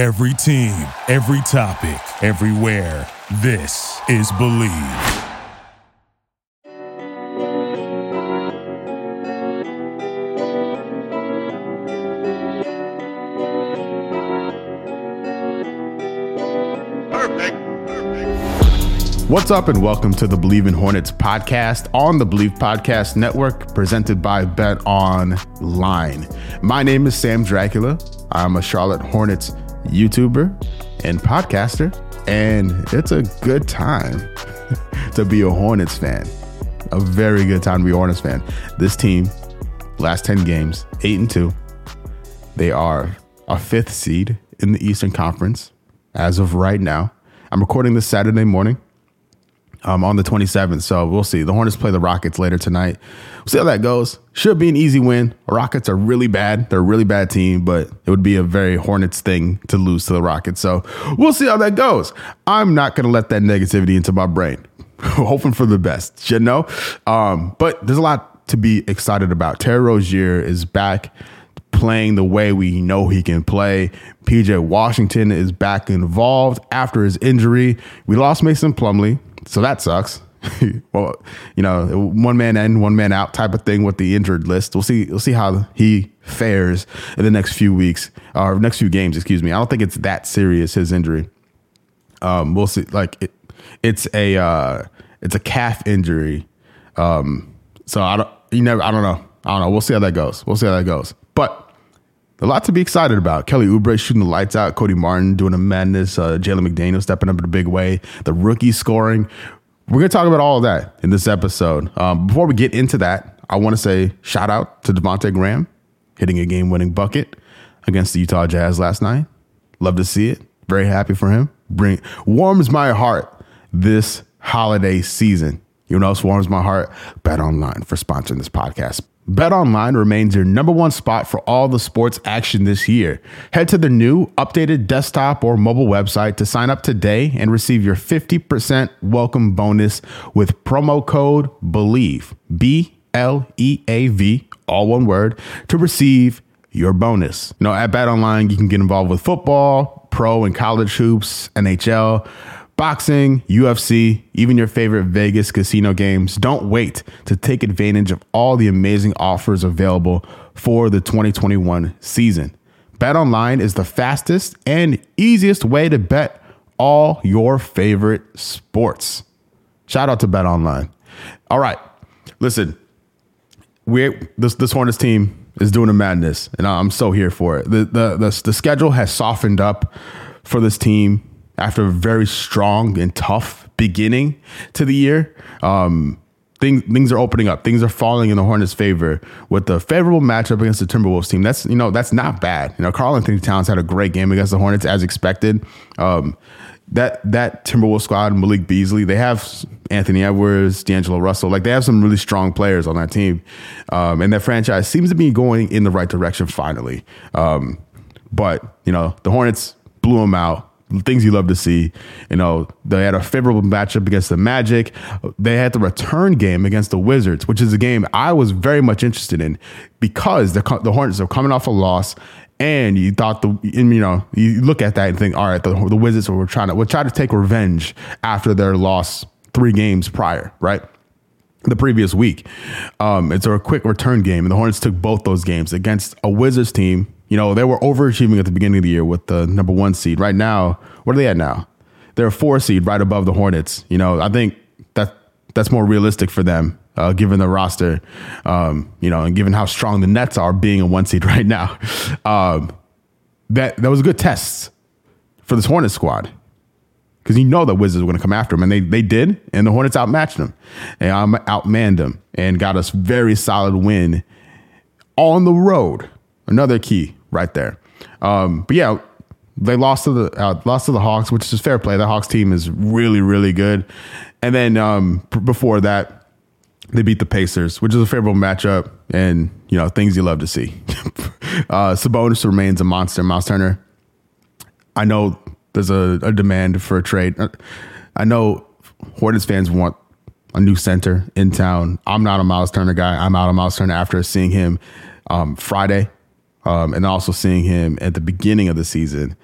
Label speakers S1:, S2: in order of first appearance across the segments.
S1: Every team, every topic, everywhere. This is Bleav. Perfect.
S2: What's up, and welcome to the Bleav in Hornets podcast on the Bleav Podcast Network, presented by Bet Online. My name is Sam Dracula. I'm a Charlotte Hornets YouTuber and podcaster, and it's a good time to be a Hornets fan. A very good time to be a Hornets fan. This team, last 10 games, 8 and 2. They are a fifth seed in the Eastern Conference as of right now. I'm recording this Saturday morning um, on the 27th. So we'll see. The Hornets play the Rockets later tonight. We'll see how that goes. Should be an easy win. Rockets are really bad. They're a really bad team, but it would be a very Hornets thing to lose to the Rockets. So we'll see how that goes. I'm not going to let that negativity into my brain. Hoping for the best, you know? Um, but there's a lot to be excited about. Terry Rozier is back playing the way we know he can play. PJ Washington is back involved after his injury. We lost Mason Plumlee so that sucks. well, you know, one man in, one man out type of thing with the injured list. We'll see. We'll see how he fares in the next few weeks or next few games. Excuse me. I don't think it's that serious his injury. Um, we'll see. Like it, it's a uh, it's a calf injury. Um, so I don't. You never. I don't know. I don't know. We'll see how that goes. We'll see how that goes. But a lot to be excited about. Kelly Oubre shooting the lights out. Cody Martin doing a madness. Uh, Jalen McDaniel stepping up in a big way. The rookie scoring. We're going to talk about all of that in this episode. Um, before we get into that, I want to say shout out to Devonte Graham hitting a game winning bucket against the Utah Jazz last night. Love to see it. Very happy for him. Bring warms my heart this holiday season. You know else warms my heart? Bet online for sponsoring this podcast. BetOnline remains your number one spot for all the sports action this year. Head to the new, updated desktop or mobile website to sign up today and receive your 50% welcome bonus with promo code BLEAV, B L E A V, all one word, to receive your bonus. You know, at BetOnline, you can get involved with football, pro and college hoops, NHL boxing, UFC, even your favorite Vegas casino games. Don't wait to take advantage of all the amazing offers available for the 2021 season. Bet online is the fastest and easiest way to bet all your favorite sports. Shout out to Bet online. All right. Listen, we this this Hornets team is doing a madness and I'm so here for it. The the the, the schedule has softened up for this team after a very strong and tough beginning to the year. Um, things things are opening up. Things are falling in the Hornets' favor with the favorable matchup against the Timberwolves team. That's you know that's not bad. You know, Karl-Anthony Towns had a great game against the Hornets as expected. Um, that that Timberwolves squad, Malik Beasley, they have Anthony Edwards, D'Angelo Russell, like they have some really strong players on that team, um, and that franchise seems to be going in the right direction finally. Um, but you know, the Hornets blew them out things you love to see. You know, they had a favorable matchup against the Magic. They had the return game against the Wizards, which is a game I was very much interested in because the, the Hornets are coming off a loss. And you thought the, you know, you look at that and think, all right, the, the Wizards were trying to, were trying to take revenge after their loss three games prior, right? the previous week. Um, it's a quick return game, and the Hornets took both those games against a Wizards team you know, they were overachieving at the beginning of the year with the number one seed. Right now, what are they at now? They're a four seed right above the Hornets. You know, I think that that's more realistic for them, uh, given the roster, um, you know, and given how strong the Nets are being a one seed right now. Um, that that was a good test for this Hornets squad because you know the Wizards were going to come after them, and they they did, and the Hornets outmatched them, they outmanned them, and got us very solid win on the road. Another key right there. Um, but yeah, they lost to the uh, lost to the Hawks, which is fair play. The Hawks team is really really good. And then um, p- before that, they beat the Pacers, which is a favorable matchup, and you know things you love to see. uh, Sabonis remains a monster. Miles Turner. I know there's a, a demand for a trade. I know Hornets fans want a new center in town. I'm not a Miles Turner guy. I'm out of Miles Turner after seeing him um, Friday um, and also seeing him at the beginning of the season.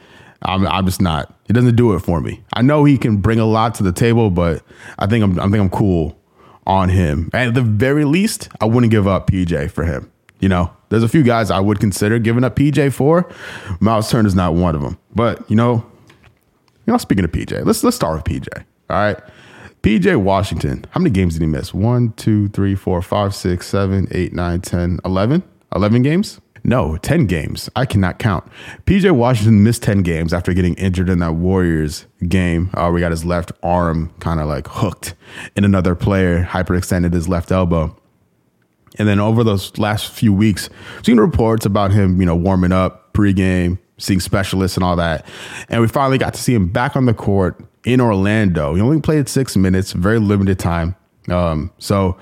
S2: I'm, I'm just not. He doesn't do it for me. I know he can bring a lot to the table, but I think I'm I think I'm cool on him. At the very least, I wouldn't give up PJ for him. You know, there's a few guys I would consider giving up PJ for. Miles Turner is not one of them. But you know, you know, speaking of PJ, let's let's start with PJ. All right. PJ Washington, how many games did he miss? One, two, three, four, five, six, seven, eight, nine, 10, 11? 11 games? No, 10 games. I cannot count. PJ Washington missed 10 games after getting injured in that Warriors game uh, he got his left arm kind of like hooked in another player, hyperextended his left elbow. And then over those last few weeks, seen reports about him, you know, warming up pregame, seeing specialists and all that. And we finally got to see him back on the court in Orlando. He only played six minutes, very limited time. Um, so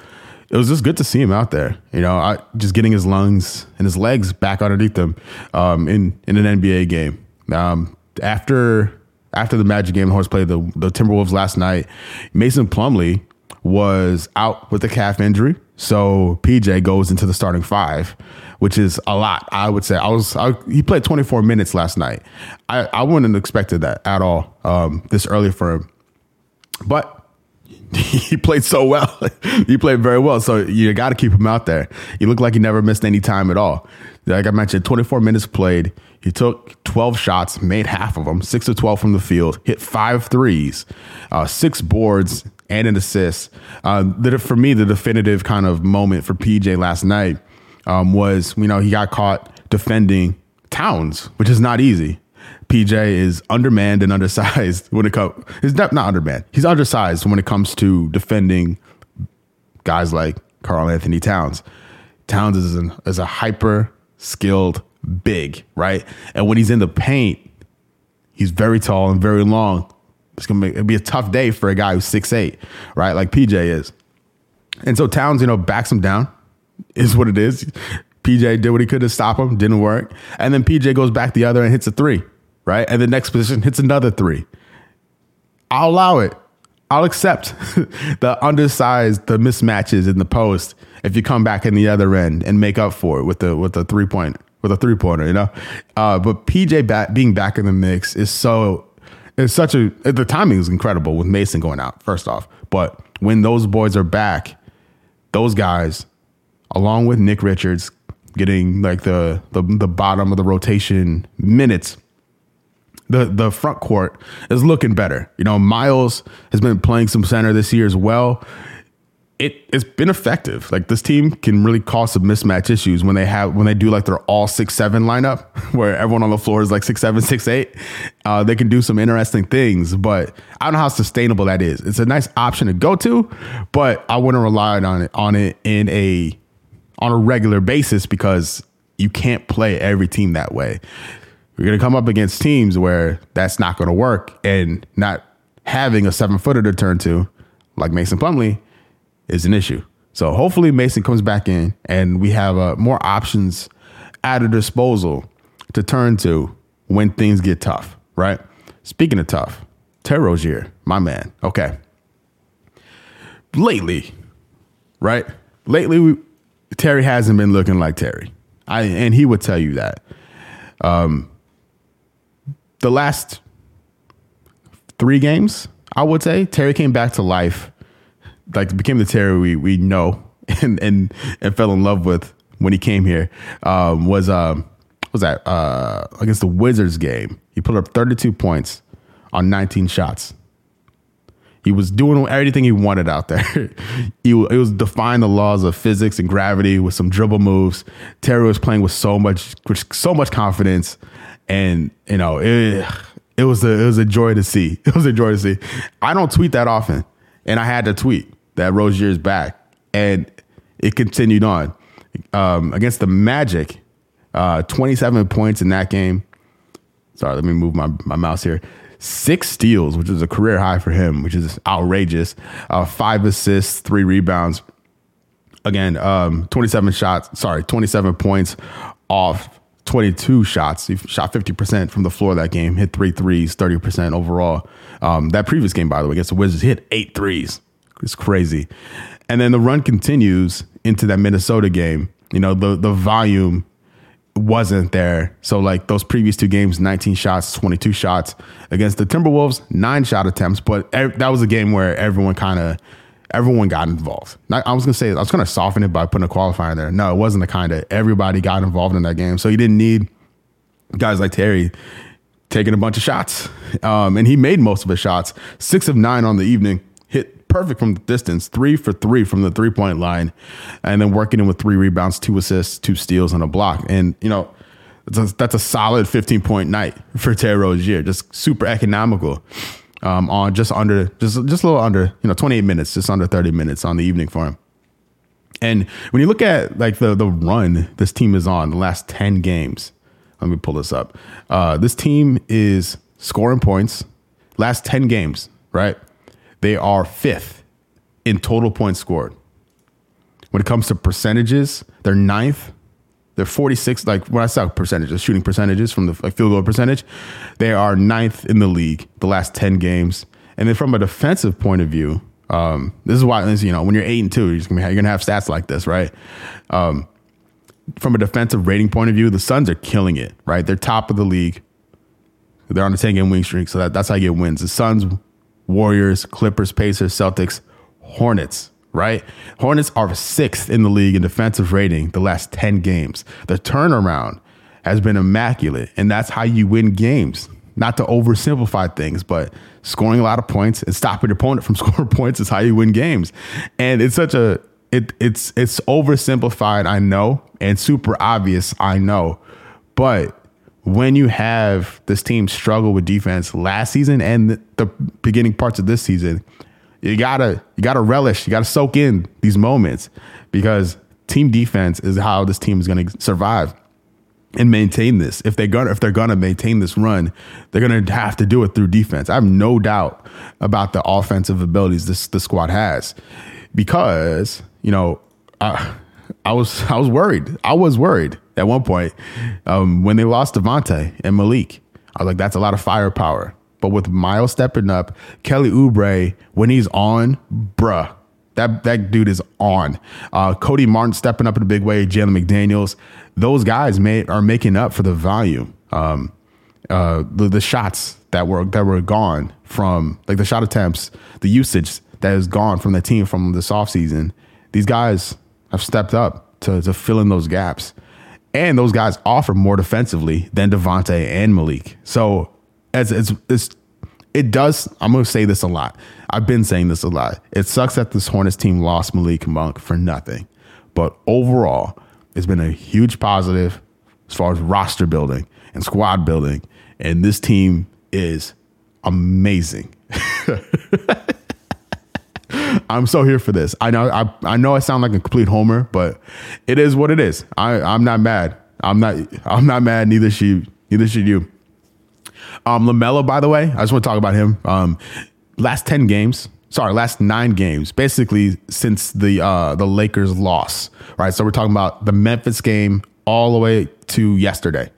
S2: it was just good to see him out there. You know, I, just getting his lungs and his legs back underneath him um, in in an NBA game. Um, after after the Magic game, the Horse played the the Timberwolves last night. Mason Plumlee was out with a calf injury, so PJ goes into the starting five, which is a lot. I would say I was I, he played 24 minutes last night. I I wouldn't have expected that at all um, this early for him, but he played so well. he played very well. So you got to keep him out there. He looked like he never missed any time at all. Like I mentioned, 24 minutes played. He took 12 shots, made half of them, six to 12 from the field, hit five threes, uh, six boards, and an assist. Uh, that for me, the definitive kind of moment for PJ last night um, was, you know, he got caught defending Towns, which is not easy. PJ is undermanned and undersized when it comes. He's not, not undermanned. He's undersized when it comes to defending guys like Karl-Anthony Towns. Towns is an, is a hyper skilled big, right? And when he's in the paint, he's very tall and very long. It's gonna be a tough day for a guy who's six eight, right? Like PJ is. And so Towns, you know, backs him down, is what it is. PJ did what he could to stop him, didn't work. And then PJ goes back the other and hits a three right? And the next position hits another three. I'll allow it. I'll accept the undersized, the mismatches in the post if you come back in the other end and make up for it with the with the three point with a three pointer, you know. Uh, but PJ being back in the mix is so it's such a the timing is incredible with Mason going out first off, but when those boys are back, those guys, along with Nick Richards, getting like the the, the bottom of the rotation minutes the the front court is looking better. You know, Miles has been playing some center this year as well. It it's been effective. Like this team can really cause some mismatch issues when they have when they do like their all six seven lineup where everyone on the floor is like six seven six eight. Uh, they can do some interesting things, but I don't know how sustainable that is. It's a nice option to go to, but I wouldn't rely on it on it in a on a regular basis because you can't play every team that way. We're going to come up against teams where that's not going to work and not having a seven footer to turn to, like Mason Plumlee, is an issue. So hopefully Mason comes back in and we have uh, more options at a disposal to turn to when things get tough, right? Speaking of tough, Terry Rozier, my man. Okay. Lately, right? Lately, we, Terry hasn't been looking like Terry. I and he would tell you that. Um, the last three games, I would say, Terry came back to life, like became the Terry we we know and and and fell in love with when he came here. Um, was um was that uh against the Wizards game? He put up 32 points on 19 shots. He was doing everything he wanted out there. he, he was defying the laws of physics and gravity with some dribble moves. Terry was playing with so much, with so much confidence and you know it, it was a it was a joy to see. It was a joy to see. I don't tweet that often, and I had to tweet that Rozier is back, and it continued on um, against the Magic. Uh, 27 points in that game. Sorry, let me move my, my mouse here. Six steals, which is a career high for him, which is outrageous. Uh, five assists, three rebounds. Again, um, 27 shots, sorry, 27 points off 22 shots. He shot 50% from the floor that game, hit three threes, 30% overall. Um, that previous game, by the way, against the Wizards, hit eight threes. It's crazy. And then the run continues into that Minnesota game. You know, the, the volume wasn't there. So like those previous two games, 19 shots, 22 shots against the Timberwolves, nine shot attempts, but that was a game where everyone kind of everyone got involved. I was gonna say I was gonna soften it by putting a qualifier in there. No, it wasn't the kind of everybody got involved in that game. So you didn't need guys like Terry taking a bunch of shots, um, and he made most of his shots. Six of nine on the evening, hit perfect from the distance, three for three from the three point line, and then working in with three rebounds, two assists, two steals, and a block. And you know. A, that's a solid 15 point night for Terry Rozier, just super economical um, on just under just just a little under you know 28 minutes, just under 30 minutes on the evening for him. And when you look at like the the run this team is on the last 10 games, let me pull this up. Uh, this team is scoring points last 10 games, right? They are fifth in total points scored. When it comes to percentages, they're ninth they're 46, like when I say percentages, shooting percentages from the like field goal percentage, they are ninth in the league the last 10 games. And then from a defensive point of view, um, this is why, you know, when you're eight and two, you're gonna, have, you're gonna have stats like this, right? Um, from a defensive rating point of view, the Suns are killing it, right? They're top of the league. They're on a 10 game win streak, so that, that's how you get wins. The Suns, Warriors, Clippers, Pacers, Celtics, Hornets, right? Hornets are sixth in the league in defensive rating the last 10 games. The turnaround has been immaculate, and that's how you win games. Not to oversimplify things, but scoring a lot of points and stopping your opponent from scoring points is how you win games. And it's such a it it's it's oversimplified, I know, and super obvious, I know. But when you have this team struggle with defense last season and the, beginning parts of this season, you gotta you gotta relish, you gotta soak in these moments because team defense is how this team is gonna survive and maintain this. If they're gonna if they're gonna maintain this run, they're gonna have to do it through defense. I have no doubt about the offensive abilities this the squad has, because you know I, I was I was worried. I was worried at one point um, when they lost Devonte and Malik. I was like, that's a lot of firepower. But with Miles stepping up, Kelly Oubre, when he's on, bruh, that that dude is on. Uh, Cody Martin stepping up in a big way. Jalen McDaniels, those guys are making up for the volume. Um, uh, the, the shots that were that were gone from like the shot attempts, the usage that is gone from the team from this offseason. These guys have stepped up to to fill in those gaps, and those guys offer more defensively than Devonte and Malik. So as it does. I'm to say this a lot. I've been saying this a lot. It sucks that this Hornets team lost Malik Monk for nothing, but overall, it's been a huge positive as far as roster building and squad building, and this team is amazing. I'm so here for this. I know I, I know I sound like a complete homer, but it is what it is. I, I'm not mad. I'm not I'm not mad. Neither she neither should you. Um, LaMelo, by the way, I just want to talk about him. Um, last 10 games, sorry, last nine games, basically since the uh, the Lakers loss, right? So we're talking about the Memphis game all the way to yesterday.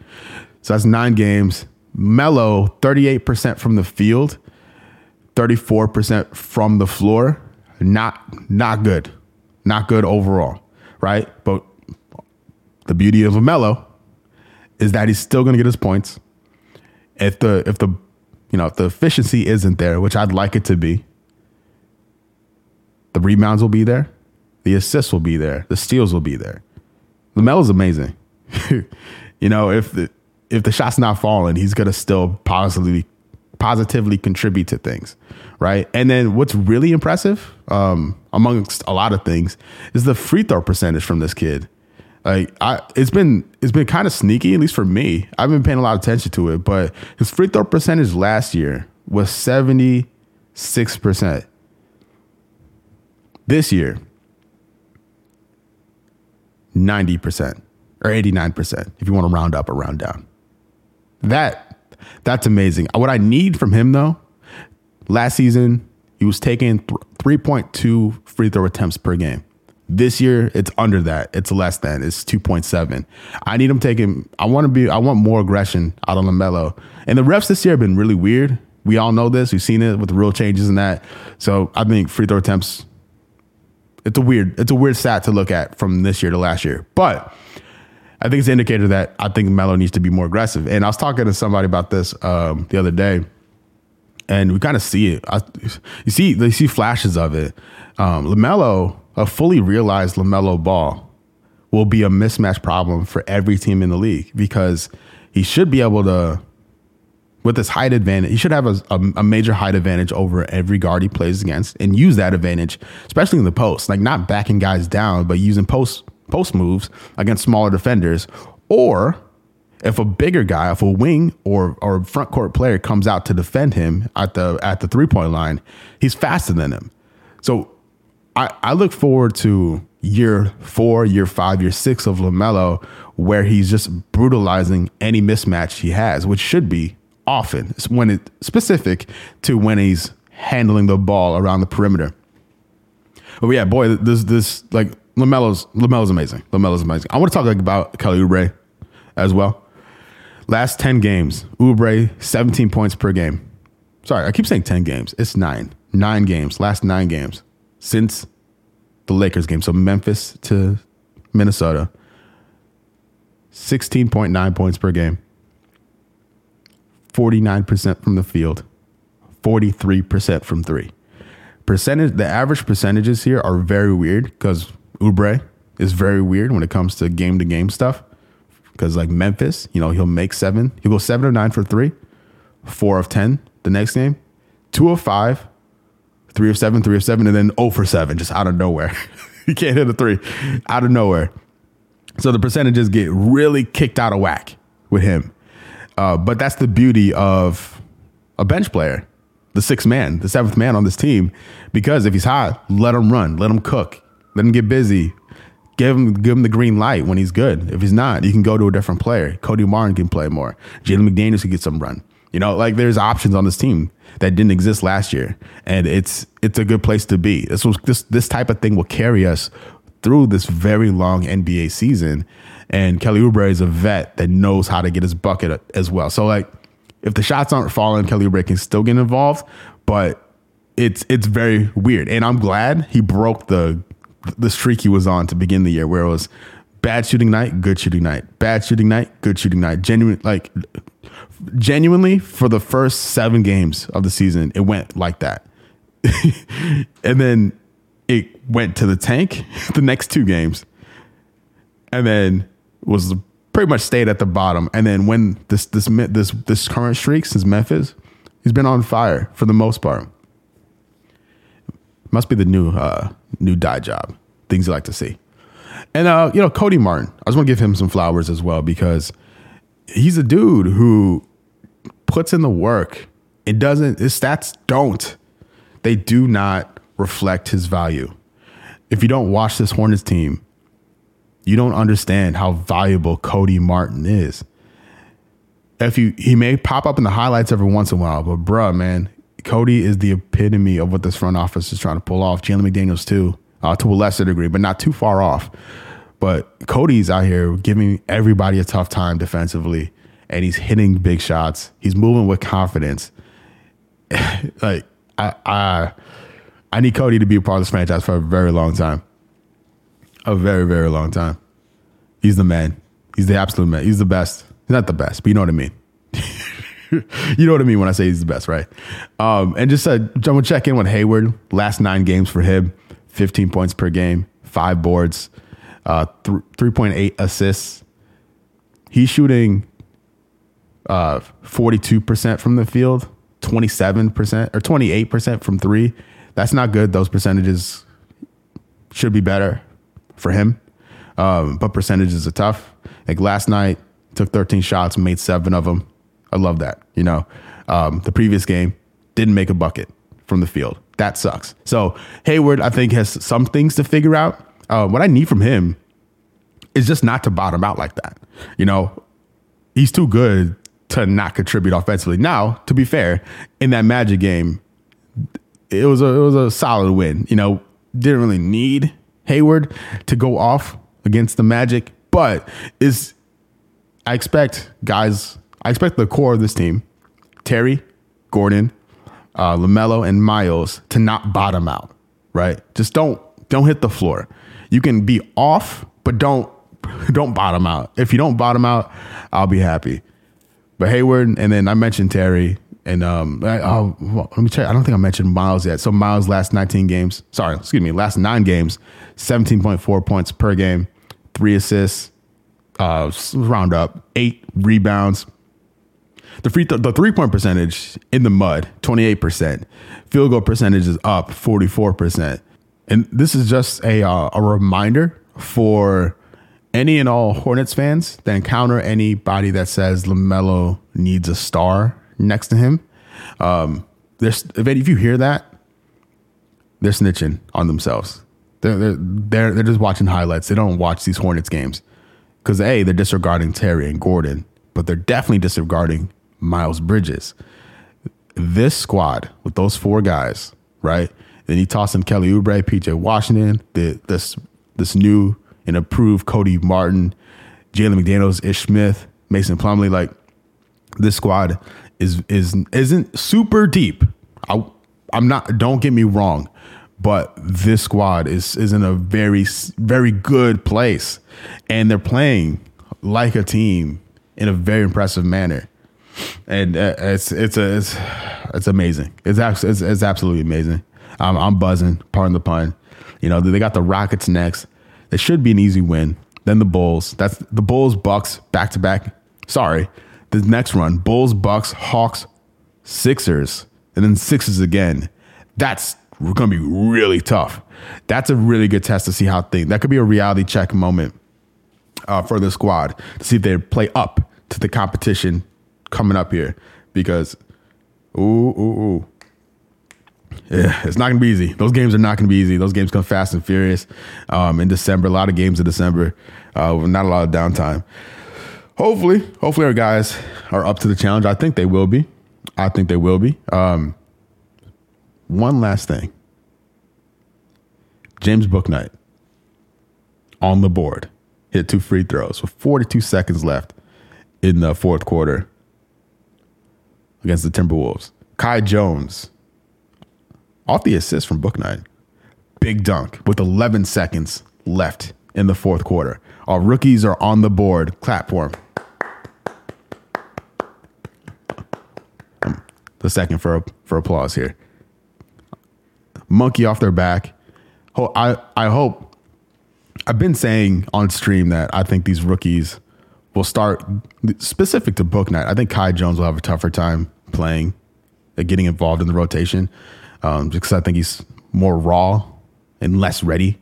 S2: So that's nine games. Melo, 38% from the field, 34% from the floor. Not not good. Not good overall, right? But the beauty of a Melo is that he's still going to get his points if the if the you know if the efficiency isn't there, which I'd like it to be, the rebounds will be there, the assists will be there, the steals will be there. is amazing. you know, if the if the shot's not falling, he's gonna still positively positively contribute to things, right? And then what's really impressive, um, amongst a lot of things, is the free throw percentage from this kid. Like I, it's been it's been kind of sneaky, at least for me. I've been paying a lot of attention to it, but his free throw percentage last year was seventy six percent. This year, ninety percent or eighty nine percent, if you want to round up or round down. That that's amazing. What I need from him though, last season he was taking three point two free throw attempts per game. This year, it's under that. It's less than. It's 2.7. I need him taking, I want to be, I want more aggression out of LaMelo. And the refs this year have been really weird. We all know this. We've seen it with the rule changes and that. So I think free throw attempts, it's a weird, it's a weird stat to look at from this year to last year. But I think it's an indicator that I think Melo needs to be more aggressive. And I was talking to somebody about this um, the other day, and we kind of see it. I, you see, they see flashes of it. Um, Lamelo, a fully realized Lamelo ball, will be a mismatch problem for every team in the league because he should be able to, with his height advantage, he should have a, a, a major height advantage over every guard he plays against, and use that advantage, especially in the post, like not backing guys down, but using post post moves against smaller defenders, or if a bigger guy, if a wing or or front court player comes out to defend him at the at the three point line, he's faster than him. So I, I look forward to year four, year five, year six of LaMelo, where he's just brutalizing any mismatch he has, which should be often when it specific to when he's handling the ball around the perimeter. But yeah, boy, this this like Lamelo's Lamelo's amazing. Lamelo's amazing. I want to talk like, about Kelly Oubre as well. Last ten games, Oubre seventeen points per game. Sorry, I keep saying ten games. It's nine. Nine games. Last nine games since the Lakers game. So Memphis to Minnesota. 16.9 points per game. 49% from the field. 43% from three. Percentage the average percentages here are very weird because Oubre is very weird when it comes to game to game stuff. Because like Memphis, you know, he'll make seven. He'll go seven or nine for three, four of ten the next game, two of five, three of seven, three of seven, and then 0 for seven, just out of nowhere. you can't hit a three out of nowhere. So the percentages get really kicked out of whack with him. Uh, but that's the beauty of a bench player, the sixth man, the seventh man on this team, because if he's hot, let him run, let him cook, let him get busy. Give him, give him the green light when he's good. If he's not, you can go to a different player. Cody Martin can play more. Jalen McDaniels can get some run. You know, like there's options on this team that didn't exist last year, and it's it's a good place to be. This was this this type of thing will carry us through this very long NBA season. And Kelly Oubre is a vet that knows how to get his bucket as well. So like, if the shots aren't falling, Kelly Oubre can still get involved, but it's it's very weird. And I'm glad he broke the the streak he was on to begin the year, where it was bad shooting night, good shooting night, bad shooting night, good shooting night. Genuine, like genuinely, for the first seven games of the season, it went like that, and then it went to the tank the next two games, and then was pretty much stayed at the bottom. And then when this this this this current streak since Memphis, he's been on fire for the most part. Must be the new uh, new die job. Things you like to see. And uh, you know, Cody Martin. I just want to give him some flowers as well because he's a dude who puts in the work. It doesn't his stats don't. They do not reflect his value. If you don't watch this Hornets team, you don't understand how valuable Cody Martin is. If you he may pop up in the highlights every once in a while, but bruh, man, Cody is the epitome of what this front office is trying to pull off. Jalen McDaniels too, uh, to a lesser degree, but not too far off. But Cody's out here giving everybody a tough time defensively, and he's hitting big shots. He's moving with confidence. like I, I, I need Cody to be a part of this franchise for a very long time. A very, very long time. He's the man. He's the absolute man. He's the best. He's not the best, but you know what I mean. you know what I mean when I say he's the best, right? Um, and just uh, I'm gonna check in with Hayward. Last nine games for him, 15 points per game, five boards, uh, th- 3.8 assists. He's shooting uh, 42% from the field, 27% or 28% from three. That's not good. Those percentages should be better for him. Um, but percentages are tough. Like last night, took 13 shots, made seven of them. I love that. You know, um, the previous game didn't make a bucket from the field. That sucks. So Hayward, I think, has some things to figure out. Uh, what I need from him is just not to bottom out like that. You know, he's too good to not contribute offensively. Now, to be fair, in that Magic game, it was a it was a solid win. You know, didn't really need Hayward to go off against the Magic, but is I expect guys I expect the core of this team, Terry, Gordon, uh, Lamelo, and Miles, to not bottom out. Right? Just don't don't hit the floor. You can be off, but don't don't bottom out. If you don't bottom out, I'll be happy. But Hayward, and then I mentioned Terry, and um, I, oh, well, let me check. I don't think I mentioned Miles yet. So Miles last 19 games, sorry, excuse me, last nine games, 17.4 points per game, three assists, uh, round up, eight rebounds. The free th- the three point percentage in the mud, 28%. Field goal percentage is up 44%. And this is just a uh, a reminder for any and all Hornets fans that encounter anybody that says LaMelo needs a star next to him. Um, there's, if, if you hear that, they're snitching on themselves. They're, they're, they're, they're just watching highlights. They don't watch these Hornets games because, A, they're disregarding Terry and Gordon, but they're definitely disregarding Miles Bridges. This squad with those four guys, right? Then you toss in Kelly Oubre, PJ Washington, the, this this new and approved Cody Martin, Jalen McDaniels, Ish Smith, Mason Plumlee. Like this squad is is isn't super deep. I I'm not. Don't get me wrong, but this squad is is in a very very good place, and they're playing like a team in a very impressive manner. And uh, it's it's a it's, it's amazing. It's, it's it's absolutely amazing. I'm, I'm buzzing. Pardon the pun. You know they got the Rockets next. It should be an easy win. Then the Bulls. That's the Bulls, Bucks, back to back. Sorry, the next run: Bulls, Bucks, Hawks, Sixers, and then Sixers again. That's going to be really tough. That's a really good test to see how things. That could be a reality check moment uh, for the squad to see if they play up to the competition coming up here. Because, ooh, ooh, ooh, yeah, it's not gonna be easy. Those games are not gonna be easy. Those games come fast and furious. Um, in December, a lot of games in December, uh, not a lot of downtime. Hopefully, hopefully our guys are up to the challenge. I think they will be. I think they will be. Um, one last thing. James Bouknight on the board hit two free throws with 42 seconds left in the fourth quarter against the Timberwolves. Kai Jones off the assist from Bouknight. Big dunk with 11 seconds left in the fourth quarter. Our rookies are on the board. Clap for the second for for applause here. Monkey off their back. I I hope. I've been saying on stream that I think these rookies will start specific to Bouknight. I think Kai Jones will have a tougher time playing, uh, getting involved in the rotation um, because I think he's more raw and less ready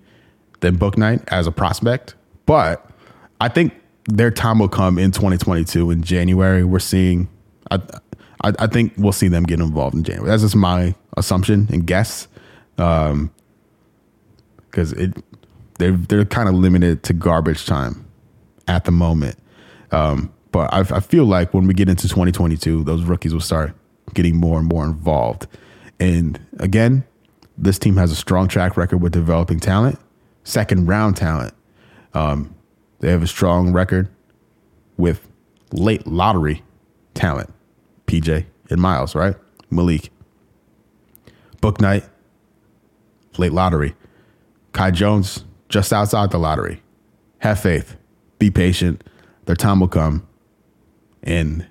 S2: than Bouknight as a prospect. But I think their time will come in 2022 in January. We're seeing, I, I, I think we'll see them get involved in January. That's just my assumption and guess, because um, it they're they're kind of limited to garbage time at the moment. Um, but I, I feel like when we get into 2022, those rookies will start getting more and more involved. And again, this team has a strong track record with developing talent, second round talent. Um, they have a strong record with late lottery talent. PJ and Miles, right? Malik. Bouknight, late lottery. Kai Jones, just outside the lottery. Have faith. Be patient. Their time will come. And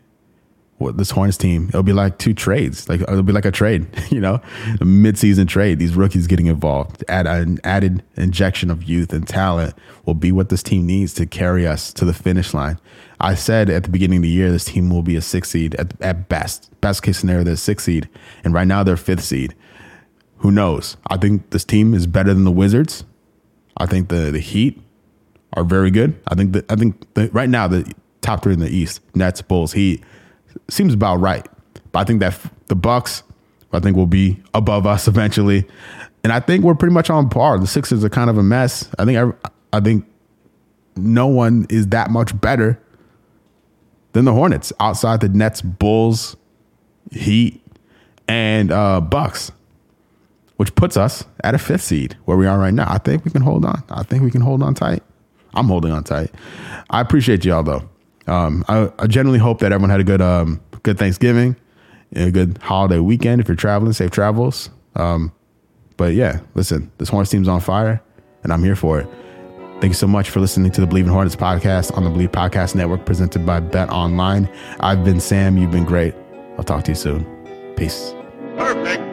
S2: this Hornets team, it'll be like two trades. Like it'll be like a trade, you know, a midseason trade. These rookies getting involved, add an added injection of youth and talent will be what this team needs to carry us to the finish line. I said at the beginning of the year, this team will be a six seed at, at best. Best case scenario, they're six seed, and right now they're fifth seed. Who knows? I think this team is better than the Wizards. I think the the Heat are very good. I think that I think the, right now the top three in the East: Nets, Bulls, Heat seems about right. But I think that the Bucks, I think, will be above us eventually, and I think we're pretty much on par. The Sixers are kind of a mess. I think I, think no one is that much better than the Hornets outside the Nets, Bulls, Heat, and uh, Bucks, which puts us at a fifth seed where we are right now. I think we can hold on. I think we can hold on tight. I'm holding on tight. I appreciate y'all though. Um, I, I, generally hope that everyone had a good um, good Thanksgiving, and a good holiday weekend. If you're traveling, safe travels. Um, but yeah, listen, this Hornets team's on fire, and I'm here for it. Thank you so much for listening to the Bleav in Hornets podcast on the Bleav Podcast Network presented by Bet Online. I've been Sam. You've been great. I'll talk to you soon. Peace. Perfect.